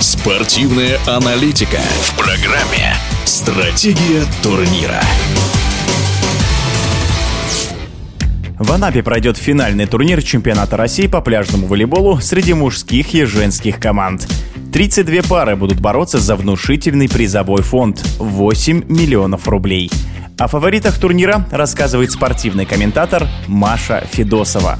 Спортивная аналитика в программе «Стратегия турнира». В Анапе пройдет финальный турнир чемпионата России по пляжному волейболу среди мужских и женских команд. 32 пары будут бороться за внушительный призовой фонд – 8 миллионов рублей. О фаворитах турнира рассказывает спортивный комментатор Маша Федосова.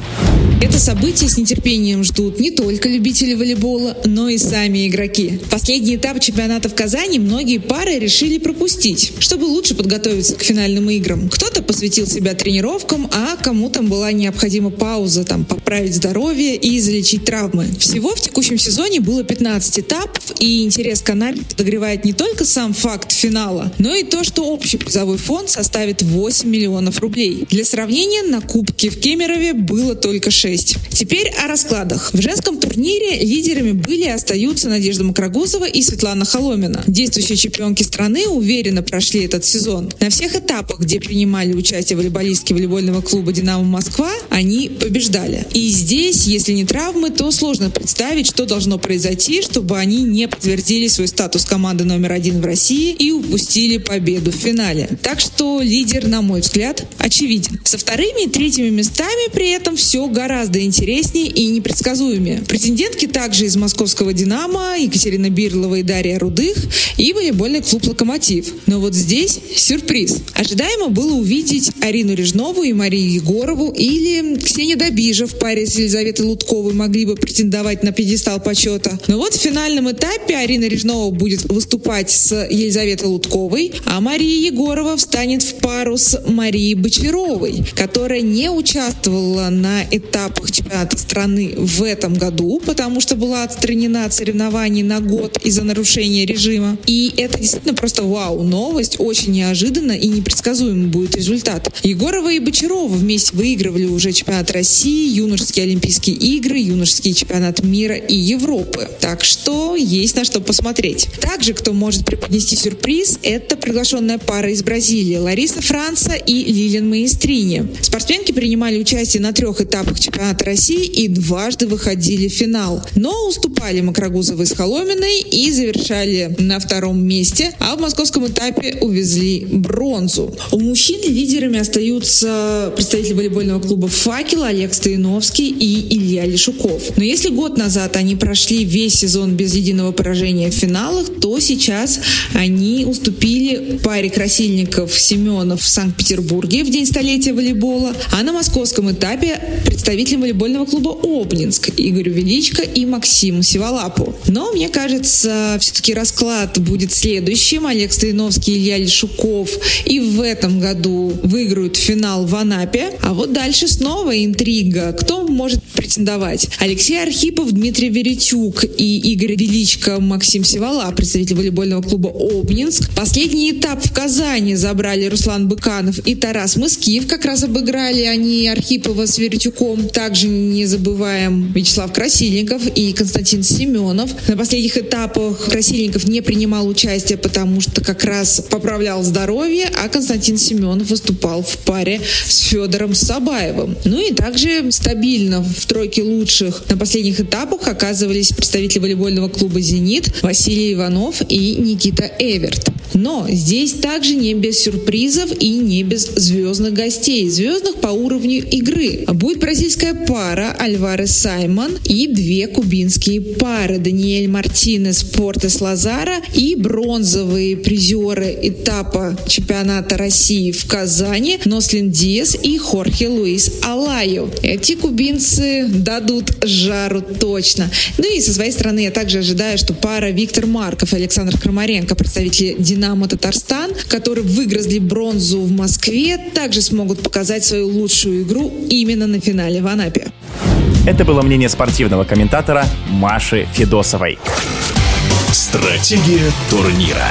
Это событие с нетерпением ждут не только любители волейбола, но и сами игроки. Последний этап чемпионата в Казани многие пары решили пропустить, чтобы лучше подготовиться к финальным играм. Кто-то посвятил себя тренировкам, а кому-то была необходима пауза, там, поправить здоровье и залечить травмы. Всего в текущем сезоне было 15 этапов, и интерес к Анапе подогревает не только сам факт финала, но и то, что общий призовой фонд составит 8 миллионов рублей. Для сравнения, на Кубке в Кемерове было только 6 6. Теперь о раскладах. В женском турнире лидерами были и остаются Надежда Макрогузова и Светлана Холомина. Действующие чемпионки страны уверенно прошли этот сезон. На всех этапах, где принимали участие волейболистки волейбольного клуба «Динамо Москва», они побеждали. И здесь, если не травмы, то сложно представить, что должно произойти, чтобы они не подтвердили свой статус команды номер один в России и упустили победу в финале. Так что лидер, на мой взгляд, очевиден. Со вторыми и третьими местами при этом все гораздо гораздо интереснее и непредсказуемее. Претендентки также из московского «Динамо», Екатерина Бирлова и Дарья Рудых и волейбольный клуб «Локомотив». Но вот здесь сюрприз. Ожидаемо было увидеть Арину Режнову и Марию Егорову или Ксению Добижа в паре с Елизаветой Лутковой могли бы претендовать на пьедестал почета. Но вот в финальном этапе Арина Режнова будет выступать с Елизаветой Лутковой, а Мария Егорова встанет в пару с Марией Бочаровой, которая не участвовала на этапе этапах чемпионата страны в этом году, потому что была отстранена от соревнований на год из-за нарушения режима. И это действительно просто вау, новость, очень неожиданно и непредсказуемый будет результат. Егорова и Бочарова вместе выигрывали уже чемпионат России, юношеские Олимпийские игры, юношеский чемпионат мира и Европы. Так что есть на что посмотреть. Также, кто может преподнести сюрприз, это приглашенная пара из Бразилии Лариса Франца и Лилиан Маестрини. Спортсменки принимали участие на трех этапах чемпионата России и дважды выходили в финал. Но уступали Макрогузовой с Холоминой и завершали на втором месте, а в московском этапе увезли бронзу. У мужчин лидерами остаются представители волейбольного клуба «Факел» Олег Стояновский и Илья Лешуков. Но если год назад они прошли весь сезон без единого поражения в финалах, то сейчас они уступили паре красильников Семенов в Санкт-Петербурге в день столетия волейбола, а на московском этапе представители представителям волейбольного клуба «Обнинск» Игорю Величко и Максиму Сиволапу. Но, мне кажется, все-таки расклад будет следующим. Олег Стояновский и Илья Лешуков и в этом году выиграют финал в Анапе. А вот дальше снова интрига. Кто может претендовать? Алексей Архипов, Дмитрий Веретюк и Игорь Величко, Максим Сивола, представитель волейбольного клуба «Обнинск». Последний этап в Казани забрали Руслан Быканов и Тарас Мыскиев. Как раз обыграли они Архипова с Веретюком. Также не забываем Вячеслав Красильников и Константин Семенов. На последних этапах Красильников не принимал участие, потому что как раз поправлял здоровье, а Константин Семенов выступал в паре с Федором Сабаевым. Ну и также стабильно в тройке лучших на последних этапах оказывались представители волейбольного клуба «Зенит» Василий Иванов и Никита Эверт. Но здесь также не без сюрпризов и не без звездных гостей. Звездных по уровню игры. Будет бразильская пара Альварес Саймон и две кубинские пары Даниэль Мартинес Портес Лазара и бронзовые призеры этапа чемпионата России в Казани Нослин Диас и Хорхе Луис Алаю. Эти кубинцы дадут жару точно. Ну и со своей стороны я также ожидаю, что пара Виктор Марков и Александр Крамаренко, представители «Динамо Татарстан», которые выиграли бронзу в Москве, также смогут показать свою лучшую игру именно на финале в Анапе. Это было мнение спортивного комментатора Маши Федосовой. Стратегия турнира.